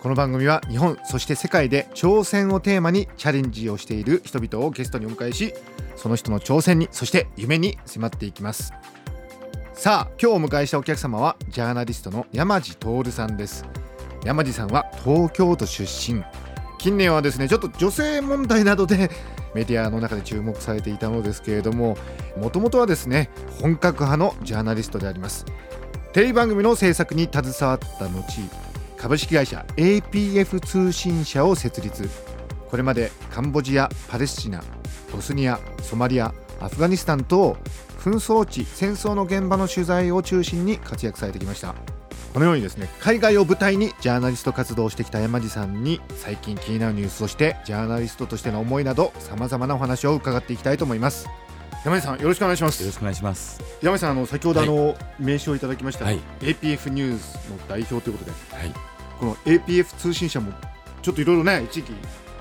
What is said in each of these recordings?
この番組は日本そして世界で挑戦をテーマにチャレンジをしている人々をゲストにお迎えしその人の挑戦にそして夢に迫っていきます。さあ今日お迎えしたお客様はジャーナリストの山地徹さんです。山地さんは東京都出身。近年はですねちょっと女性問題などでメディアの中で注目されていたのですけれどももともとはですね本格派のジャーナリストであります。テレビ番組の制作に携わった後株式会社 APF 通信社を設立。これまでカンボジアパレスチナボスニアソマリアアフガニスタン等紛争地戦争の現場の取材を中心に活躍されてきました。このようにですね海外を舞台にジャーナリスト活動をしてきた山地さんに最近気になるニュースそしてジャーナリストとしての思いなどさまざまなお話を伺っていきたいと思います。山地さんよろしくお願いします。よろしくお願いします。山地さんあの先ほどあの、名刺をいただきました、はい。APF ニュースの代表ということで。はい。この APF 通信社もちょっといろいろね一時期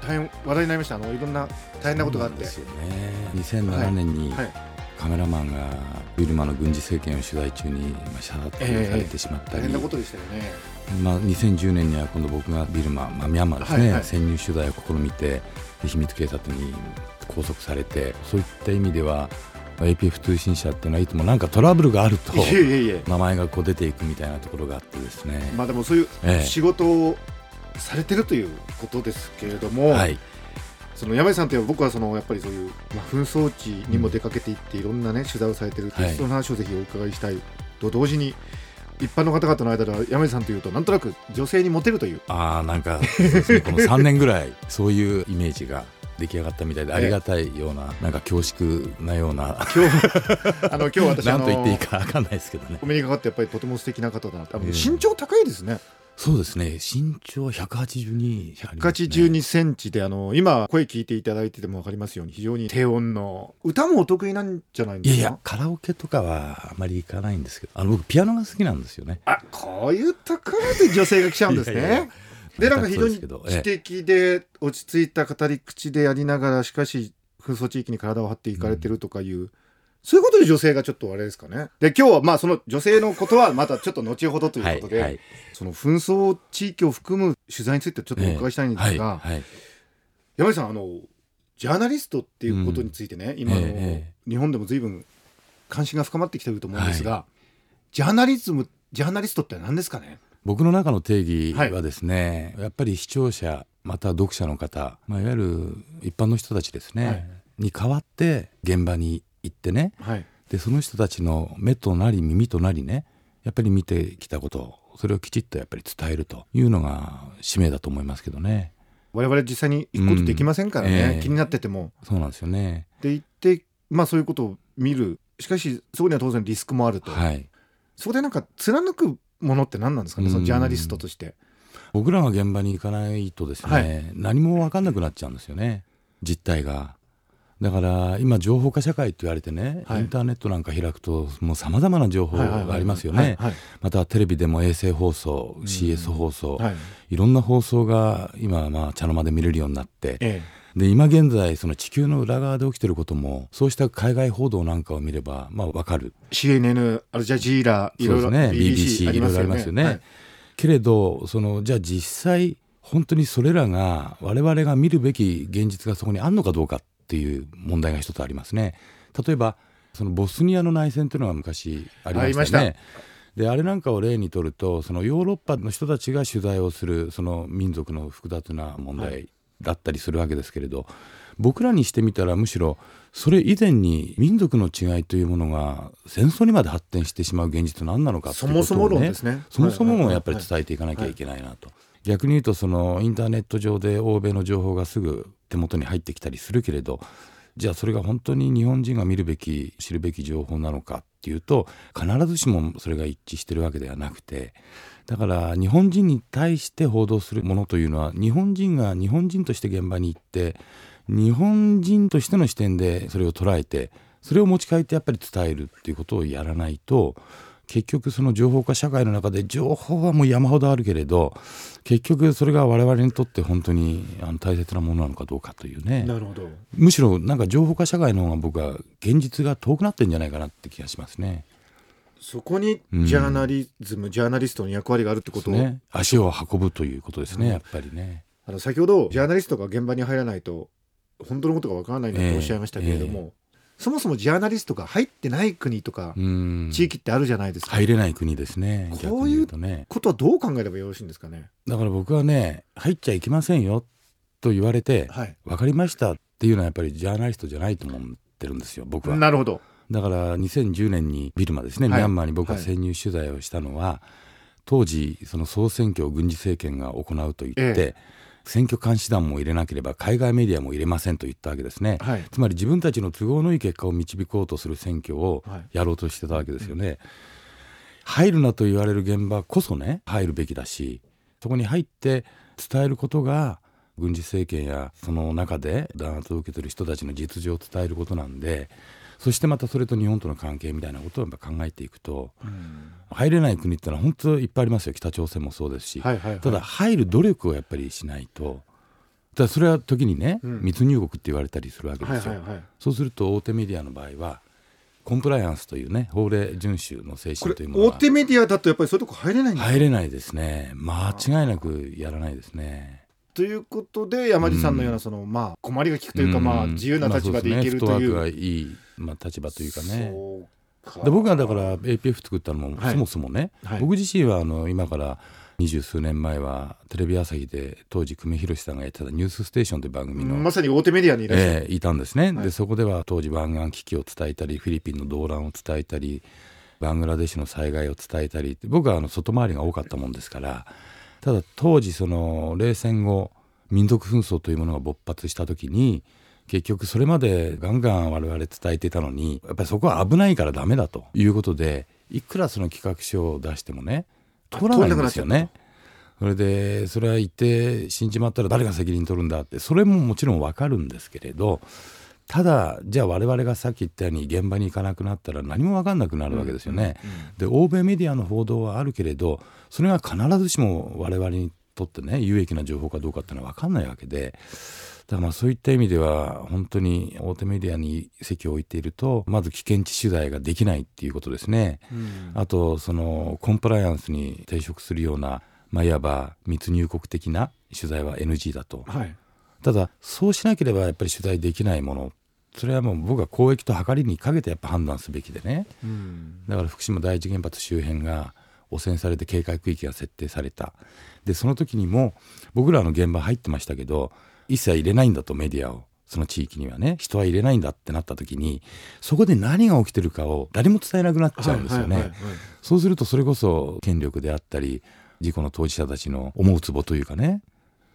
大変話題になりました。あのいろんな大変なことがあって。そうですよね。2007年にはい。カメラマンがビルマの軍事政権を取材中にまあ射殺されてしまったり、大変なことでしたよね。まあ、2010年には今度僕がビルマ、まあ、ミャンマーですね、はいはい。潜入取材を試みてで秘密警察に拘束されてそういった意味ではまあ APF 通信社っていうのはいつもなんかトラブルがあると名前がこう出ていくみたいなところがあってですね、まあでもそういうええ。仕事をされてるということですけれども、はい。その山井さんというのは僕はそのやっぱりそういう、まあ、紛争地にも出かけていっていろんなね取材をされてるという、はい。その話をぜひお伺いしたいと同時に一般の方々の間では山井さんというとなんとなく女性にモテるという。ああなんかね。この3年ぐらいそういうイメージが出来上がったみたいでありがたいようななんか恐縮なような今日 あの今日私何と言っていいか分かんないですけどね。お目にかかってやっぱりとても素敵な方だな多分ええ。身長高いですね。そうですね。身長182ありますね182センチであの今声聞いていただいてても分かりますように非常に低音の歌もお得意なんじゃないんですか？いやいやカラオケとかはあまり行かないんですけどあの僕ピアノが好きなんですよね。あこういうところで女性が来ちゃうんですね でなんか非常に知的で落ち着いた語り口でありながらしかし紛争地域に体を張っていかれてるとかいう、そういうことで女性がちょっとあれですかね。で今日はまあその女性のことはまたちょっと後ほどということで、はいはい。その紛争地域を含む取材についてちょっとお伺いしたいんですが、はいはい。山井さんあのジャーナリストっていうことについてね、今の、ええ日本でも随分関心が深まってきてると思うんですが、ジャーナリズムジャーナリストって何ですかね？僕の中の定義はですね、やっぱり視聴者または読者の方、まあ、いわゆる一般の人たちですね、はい。に代わって現場に行ってねはい。でその人たちの目となり耳となりねやっぱり見てきたことそれをきちっとやっぱり伝えるというのが使命だと思いますけどね。我々実際に行くことできませんからね、うん。ええ。気になってても。そうなんですよね。で行ってまあそういうことを見る。しかしそこには当然リスクもあると、はい。そこでなんか貫くものって何なんですかね、うん。そのジャーナリストとして。僕らが現場に行かないとですね、はい。何も分かんなくなっちゃうんですよね。実態が。だから今情報化社会って言われてね、はい。インターネットなんか開くともうさまざまな情報がありますよね。またテレビでも衛星放送 CS 放送、はい。いろんな放送が今まあ茶の間で見れるようになってえで今現在その地球の裏側で起きてることもそうした海外報道なんかを見ればまあ分かる。え、CNN アルジャジーラいろいろね。BBC いろいろありますよね、はい。けれどそのじゃあ実際本当にそれらが我々が見るべき現実がそこにあるのかどうかっていう問題が一つありますね。例えばそのボスニアの内戦というのが昔ありましたね。であれなんかを例にとるとそのヨーロッパの人たちが取材をするその民族の複雑な問は題だったりするわけですけれど、僕らにしてみたらむしろそれ以前に民族の違いというものが戦争にまで発展してしまう現実は何なのかっていうことを、ね、そもそも論ですねそもそももやっぱりはい伝えていかなきゃいけないなと。逆に言うとそのインターネット上で欧米の情報がすぐ手元に入ってきたりするけれどじゃあそれが本当に日本人が見るべき知るべき情報なのかっっていうと必ずしもそれが一致してるわけではなくてだから日本人に対して報道するものというのは日本人が日本人として現場に行って日本人としての視点でそれを捉えてそれを持ち帰ってやっぱり伝えるっていうことをやらないと結局その情報化社会の中で情報はもう山ほどあるけれど結局それが我々にとって本当にあの大切なものなのかどうかというねなるほどむしろなんか情報化社会の方が僕は現実が遠くなってんじゃないかなって気がしますね。そこにジャーナリズム、ジャーナリストの役割があるってことを、ね。足を運ぶということですね、うん。やっぱりね。あの先ほどジャーナリストが現場に入らないと本当のことがわからないんだとおっしゃいましたけれども、そもそもジャーナリストが入ってない国とかうん。地域ってあるじゃないですか、入れない国ですねこういうことはどう考えればよろしいんですかね？だから僕はね入っちゃいけませんよと言われてはい。分かりましたっていうのはやっぱりジャーナリストじゃないと思ってるんですよ僕は。なるほどだから2010年にビルマですね、はい。ミャンマーに僕がはい。潜入取材をしたのは、当時その総選挙を軍事政権が行うと言って、え。選挙監視団も入れなければ海外メディアも入れませんと言ったわけですね。はい。つまり自分たちの都合のいい結果を導こうとする選挙をはい。やろうとしてたわけですよね。入るなと言われる現場こそね入るべきだしそこに入って伝えることが軍事政権やその中で弾圧を受けてる人たちの実情を伝えることなんでそしてまたそれと日本との関係みたいなことをやっぱ考えていくと入れない国ってのは本当いっぱいありますよ。北朝鮮もそうですし、はいはいはい。ただ入る努力をやっぱりしないとただそれは時にね、うん。密入国って言われたりするわけですよ、はいはいはい。そうすると大手メディアの場合はコンプライアンスというね法令遵守の精神というものは大手メディアだとやっぱりそういうとこ入れない入れないですね。間違いなくやらないですねということで山地さんのようなその、まあ困りが利くというか、んまあ自由な立場でいけるという,、まあね。いい、まあ、立場というかね。で僕がだから APF 作ったのも、はい。そもそもね、はい。僕自身はあの今から二十数年前はテレビ朝日で当時久米宏さんがやってた「ニュースステーション」という番組の、まさに大手メディアにいらっしゃる、ええいたんですね、はい。でそこでは当時湾岸危機を伝えたりフィリピンの動乱を伝えたりバングラデシュの災害を伝えたり僕はあの外回りが多かったもんですからただ当時その冷戦後民族紛争というものが勃発した時に結局それまでガンガン我々伝えていたのにやっぱりそこは危ないからダメだということでいくらその企画書を出してもね通らないんですよね。それでそれは言って死んじまったら誰が責任取るんだってそれももちろんわかるんですけれどただじゃあ我々がさっき言ったように現場に行かなくなったら何も分かんなくなるわけですよね。で欧米メディアの報道はあるけれどそれが必ずしも我々にとってね有益な情報かどうかっていうのは分かんないわけで。だからまあそういった意味では本当に大手メディアに席を置いているとまず危険地取材ができないっていうことですね。うんあとそのコンプライアンスに抵触するような、まあ、いわば密入国的な取材は NG だとはいただそうしなければやっぱり取材できないもの。それはもう僕は公益と計りにかけてやっぱ判断すべきでね。うん。だから福島第一原発周辺が汚染されて警戒区域が設定された。でその時にも僕らの現場入ってましたけど一切入れないんだとメディアをその地域にはね。人は入れないんだってなった時にそこで何が起きてるかを誰も伝えなくなっちゃうんですよね。そうするとそれこそ権力であったり事故の当事者たちの思うツボというかね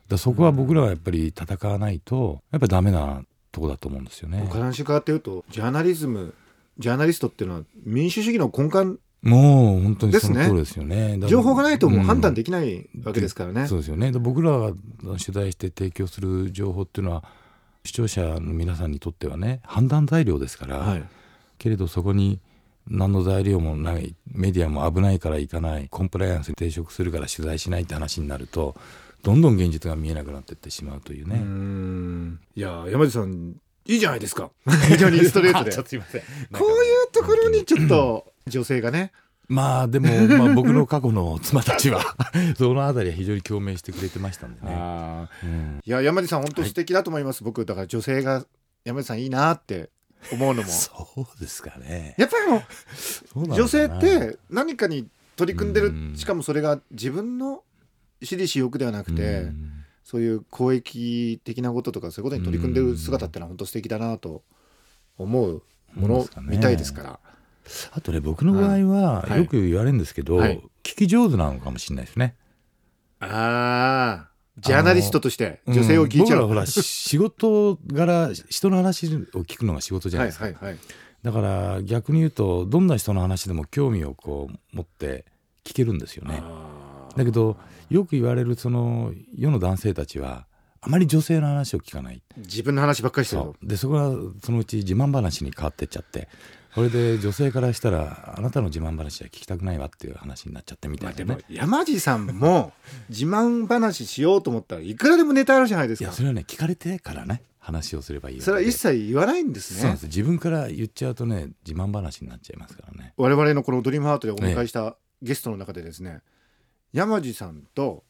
だそこは僕らはやっぱり戦わないとやっぱりダメなとこだと思うんですよね。お。話伺っていうとジャーナリズムジャーナリストっていうのは民主主義の根幹もう本当にそのですね。通りですよね。だから情報がないともう判断うんできないわけですからね、そうですよね。で僕らが取材して提供する情報っていうのは視聴者の皆さんにとってはね判断材料ですから、はい。けれどそこに何の材料もないメディアも危ないから行かないコンプライアンスに抵触するから取材しないって話になるとどんどん現実が見えなくなっていってしまうというね。ん。いや山地さんいいじゃないですか。非常にストレートで。こういうところにちょっと女性がね。まあでも、まあ、僕の過去の妻たちは そのあたりは非常に共鳴してくれてましたんでね。うん。いや山地さん本当素敵だと思います、僕だから女性が山地さんいいなって思うのも。そうですかね。やっぱりもう女性って何かに取り組んでる。うんしかもそれが自分の私利私欲ではなくて、うんそういう公益的なこととかそういうことに取り組んでる姿ってのは本当素敵だなと思うものみたいですから。あとね僕の場合ははいよく言われるんですけど、はい聞き上手なのかもしれないですね。ああジャーナリストとして女性を聞いちゃう。ん僕らほらし仕事柄人の話を聞くのが仕事じゃなはいいですか。はいはい。だから逆に言うとどんな人の話でも興味をこう持って聞けるんですよね。だけどよく言われるその世の男性たちはあまり女性の話を聞かない。自分の話ばっかりしてるでそこがそのうち自慢話に変わってっちゃってこれで女性からしたらあなたの自慢話は聞きたくないわっていう話になっちゃってみたいなね。まあでも山地さんも 自慢話しようと思ったらいくらでもネタあるじゃないですか。いやそれはね聞かれてからね話をすればいいそれはで一切言わないんですね。そうなんです。自分から言っちゃうとね自慢話になっちゃいますからね。我々のこのドリームハートでお迎えしたゲストの中でですね、山地さんと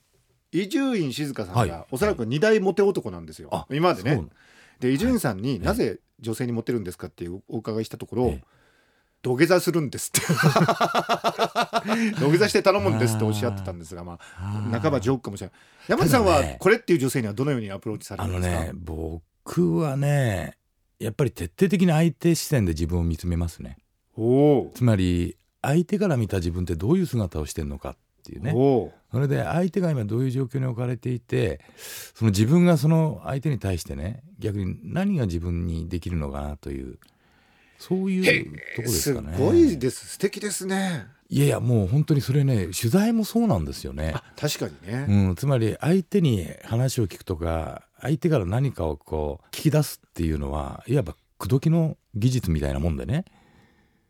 伊集院静香さんはい。がおそらく二大モテ男なんですよ、あ今までね。で伊集院さんにえなぜ女性にモテるんですかっていうお伺いしたところ、ええ。土下座するんですって。土下座して頼むんですっておっしゃってたんですがまあ半ばジョークかもしれない。山地さんはこれっていう女性にはどのようにアプローチされるんですか、ね僕はねやっぱり徹底的に相手視線で自分を見つめますね。つまり相手から見た自分ってどういう姿をしてるのか。っていうね。それで相手が今どういう状況に置かれていてその自分がその相手に対してね逆に何が自分にできるのかなというそういうとこですすかね。ごいです。素敵ですね。いやいやもう本当にそれね取材もそうなんですよね。あ確かにね、うん、つまり相手に話を聞くとか相手から何かをこう聞き出すっていうのはいわば口説きの技術みたいなもんでね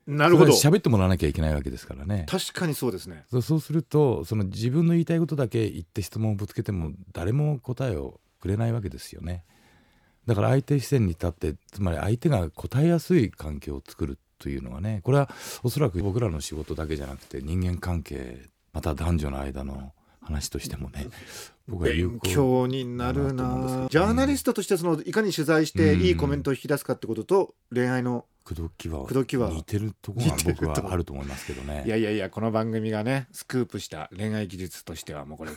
なるほど。喋ってもらわなきゃいけないわけですからね。確かにそうですね。そうするとその自分の言いたいことだけ言って質問をぶつけても誰も答えをくれないわけですよね。だから相手視線に立ってつまり相手が答えやすい環境を作るというのがねこれはおそらく僕らの仕事だけじゃなくて人間関係また男女の間の話としてもね僕は有効勉強になるだなジャーナリストとしてそのいかに取材してうん。いいコメントを引き出すかってことと恋愛の口説きは口説きは似てるところが僕はあると思いますけどね。いやいやいやこの番組がねスクープした恋愛技術としてはもうこれ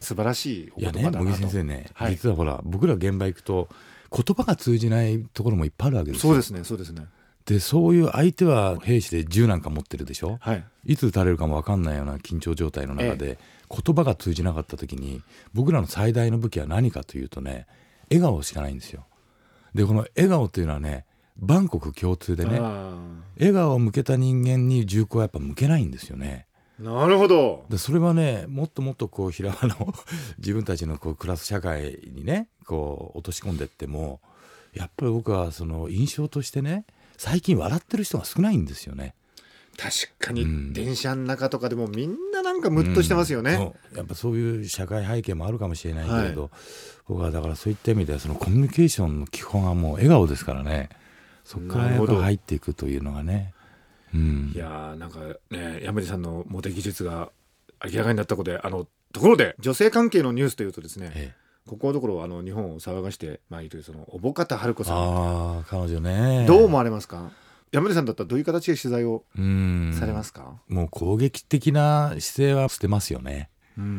素晴らしいおいやね茂木言葉だなと先生ね、はい。実はほら僕ら現場行くと言葉が通じないところもいっぱいあるわけですよ。そうですねそうですね。でそういう相手は兵士で銃なんか持ってるでしょ？はい。いつ撃たれるかも分かんないような緊張状態の中で、言葉が通じなかった時に僕らの最大の武器は何かというとね笑顔しかないんですよ。でこの笑顔というのはね万国共通でねあ笑顔を向けた人間に銃口はやっぱ向けないんですよね。ーなるほど。でそれはねもっともっとこう平場の 自分たちのこうクラス社会にねこう落とし込んでってもやっぱり僕はその印象としてね最近笑ってる人が少ないんですよね。確かにうん。電車の中とかでもみんななんかムッとしてますよね、うん。やっぱそういう社会背景もあるかもしれないけれど、僕はだからそういった意味ではそのコミュニケーションの基本はもう笑顔ですからねそこからやっぱ入っていくというのがね。うん。いやーなんかね山地さんのモテ技術が明らかになったことであのところで女性関係のニュースというとですねええ。ここのところあの日本を騒がしてまいるそのおぼかた春子さん。ああ彼女ね。どう思われますか？山地さんだったらどういう形で取材をうん。されますか、もう攻撃的な姿勢は捨てますよね。うんうんう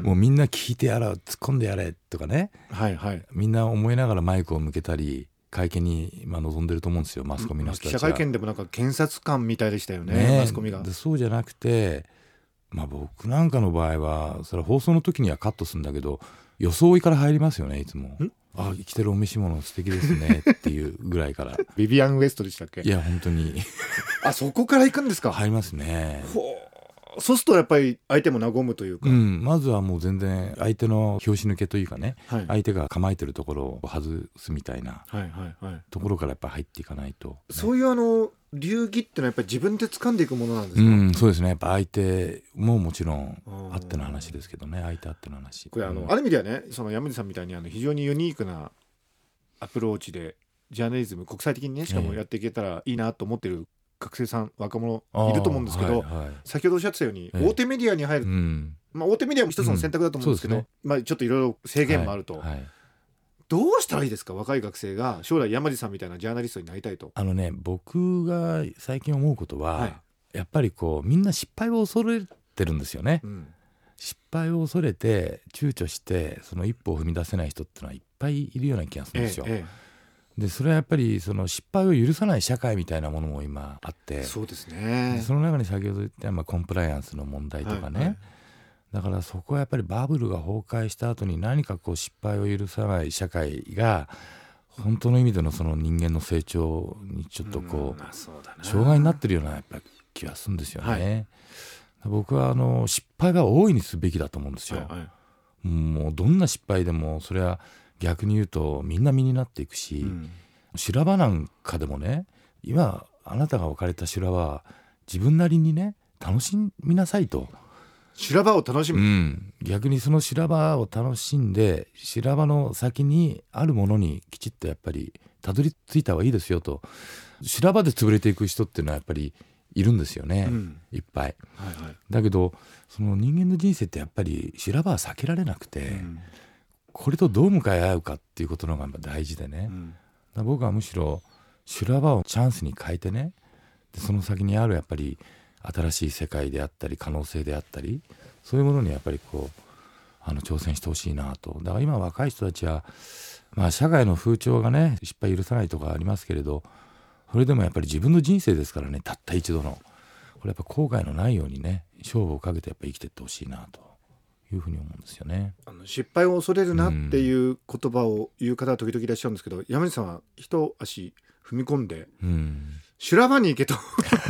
ん。もうみんな聞いてやら突っ込んでやれとかね。はいはい。みんな思いながらマイクを向けたり会見に今臨んでると思うんですよマスコミの人たちは。記者会見でもなんか検察官みたいでしたよねねマスコミが。でそうじゃなくて、まあ、僕なんかの場合はそれは放送の時にはカットするんだけど装いから入りますよねいつも。あ生きてるお召し物素敵ですね っていうぐらいから。ビビアン・ウエストでしたっけ？いや本当に。あそこから行くんですか、入りますね。ほうそうするとやっぱり相手も和むというか、うん、まずはもう全然相手の拍子抜けというかね。はい、はい相手が構えてるところを外すみたいなところからやっぱ入っていかないと、そういうあの流儀ってのはやっぱり自分で掴んでいくものなんですか、うん、そうですね。やっぱ相手ももちろんあっての話ですけどね。相手あっての話。これあの、うん。ある意味ではねその山地さんみたいにあの非常にユニークなアプローチでジャーナリズム国際的にねしかもええ。やっていけたらいいなと思ってる学生さん若者いると思うんですけど、はいはい。先ほどおっしゃってたように、ええ。大手メディアに入る、うん、まあ、大手メディアも一つの選択だと思うんですけど、うんそうまあ、ちょっといろいろ制限もあると、はいはい。どうしたらいいですか？若い学生が将来山地さんみたいなジャーナリストになりたいと。あのね僕が最近思うことは、はい。やっぱりこうみんな失敗を恐れてるんですよね。うん。失敗を恐れて躊躇してその一歩を踏み出せない人っていうのはいっぱいいるような気がするんですよ、えでそれはやっぱりその失敗を許さない社会みたいなものも今あってえそうですでね。その中に先ほど言った、まあ、コンプライアンスの問題とかね、はいはいだからそこはやっぱりバブルが崩壊した後に何かこう失敗を許さない社会が本当の意味でのその人間の成長にちょっとこう、障害になってるようなやっぱ気がするんですよね。はい僕はあの失敗は大いにすべきだと思うんですよ。はいはいもうどんな失敗でもそれは逆に言うとみんな身になっていくし、うん。修羅場なんかでもね今あなたが置かれた修羅場は自分なりにね楽しみなさいと、修羅場を楽しうむ、ん、逆にその修羅場を楽しんで修羅場の先にあるものにきちっとやっぱりたどり着いた方がいいですよと。修羅場で潰れていく人っていうのはやっぱりいるんですよね、うん。いっぱい。はいはい。だけどその人間の人生ってやっぱり修羅場は避けられなくて、うんこれとどう向かい合うかっていうことの方が大事でね、うん。僕はむしろ修羅場をチャンスに変えてね。でその先にあるやっぱり新しい世界であったり可能性であったりそういうものにやっぱりこうあの挑戦してほしいなと。だから今若い人たちは、まあ、社会の風潮がね失敗許さないとかありますけれどそれでもやっぱり自分の人生ですからね。たった一度の。これやっぱ後悔のないようにね勝負をかけてやっぱ生きていってほしいなというふうに思うんですよね。あの失敗を恐れるなっていう言葉を言う方は時々いらっしゃるんですけど、山口さんは一足踏み込んでうん。修羅場に行けと。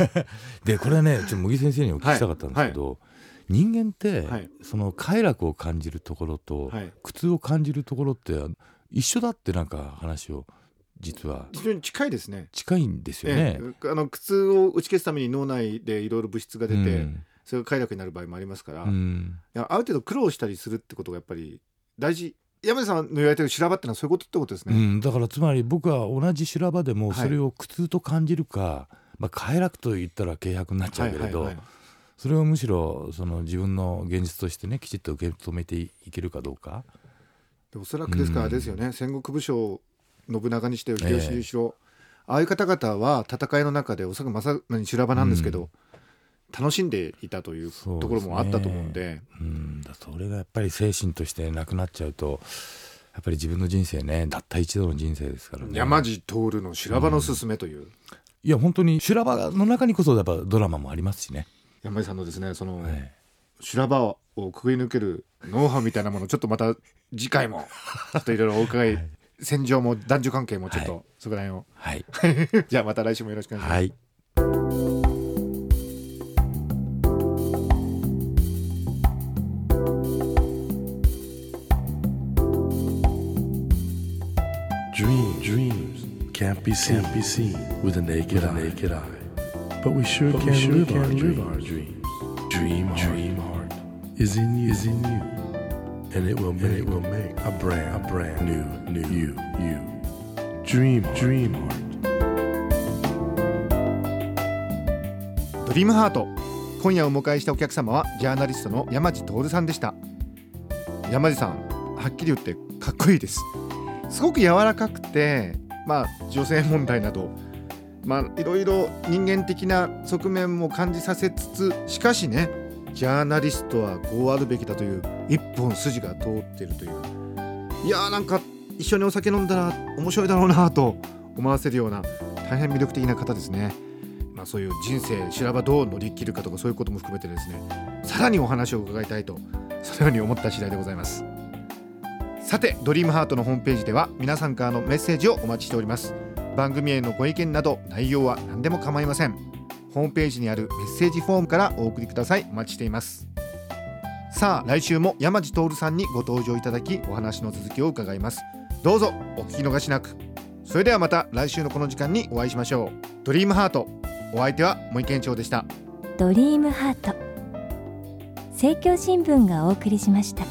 でこれねちょっと茂木先生にお聞きしたかったんですけど、人間って、はい。その快楽を感じるところと、はい。苦痛を感じるところって一緒だってなんか話を実は非常に近いですね。近いんですよね。ええ。あの苦痛を打ち消すために脳内でいろいろ物質が出て、うんそれが快楽になる場合もありますから、いうん。やある程度苦労したりするってことがやっぱり大事。山根さんの言われてる修羅場ってのはそういうことってことですね。うん、だからつまり僕は同じ修羅場でもはい。それを苦痛と感じるか、まあ、快楽と言ったら軽薄になっちゃうけれど、はいはいはい。それをむしろその自分の現実としてねきちっと受け止めていけるかどうか。でおそらくですからですよね、戦国武将信長にしてよ秀吉にしろ、ああいう方々は戦いの中でおそらくまさに修羅場なんですけど、楽しんでいたというところもあったと思うんで。うん、だそれがやっぱり精神としてなくなっちゃうとやっぱり自分の人生ねたった一度の人生ですからね。山地徹の修羅場のすすめという、いや本当に修羅場の中にこそやっぱドラマもありますしね、山地さんのですねその、はい修羅場をくぐり抜けるノウハウみたいなものちょっとまた次回も ちょっといろいろお伺い、戦場も男女関係もちょっと、はい。そこら辺を。はい、じゃあまた来週もよろしくお願いします。はい can't be seen, can't be seen with the naked, eye. naked eye. But we sure But can, we sure live, can our live dreams. our dreams. Dream, dream heart is in you, is in you, and it will make, and it will make a brand, a brand new, new you, you. Dream, dream heart. ドリームハート今夜お迎えしたお客様はジャーナリストの山地徹さんでした山地さんはっきり言ってかっこいいですすごく柔らかくてまあ女性問題などまあいろいろ人間的な側面も感じさせつつしかしねジャーナリストはこうあるべきだという一本筋が通っているという。いやーなんか一緒にお酒飲んだら面白いだろうなと思わせるような大変魅力的な方ですね。まあ、そういう人生修羅場どう乗り切るかとかそういうことも含めてですね。さらにお話を伺いたいとそのように思った次第でございます。さてドリームハートのホームページでは皆さんからのメッセージをお待ちしております。番組へのご意見など内容は何でも構いません。ホームページにあるメッセージフォームからお送りください。お待ちしています。さあ来週も山地徹さんにご登場いただきお話の続きを伺います。どうぞお聞き逃しなく。それではまた来週のこの時間にお会いしましょう。ドリームハートお相手は森健長でした。ドリームハート。政教新聞がお送りしました。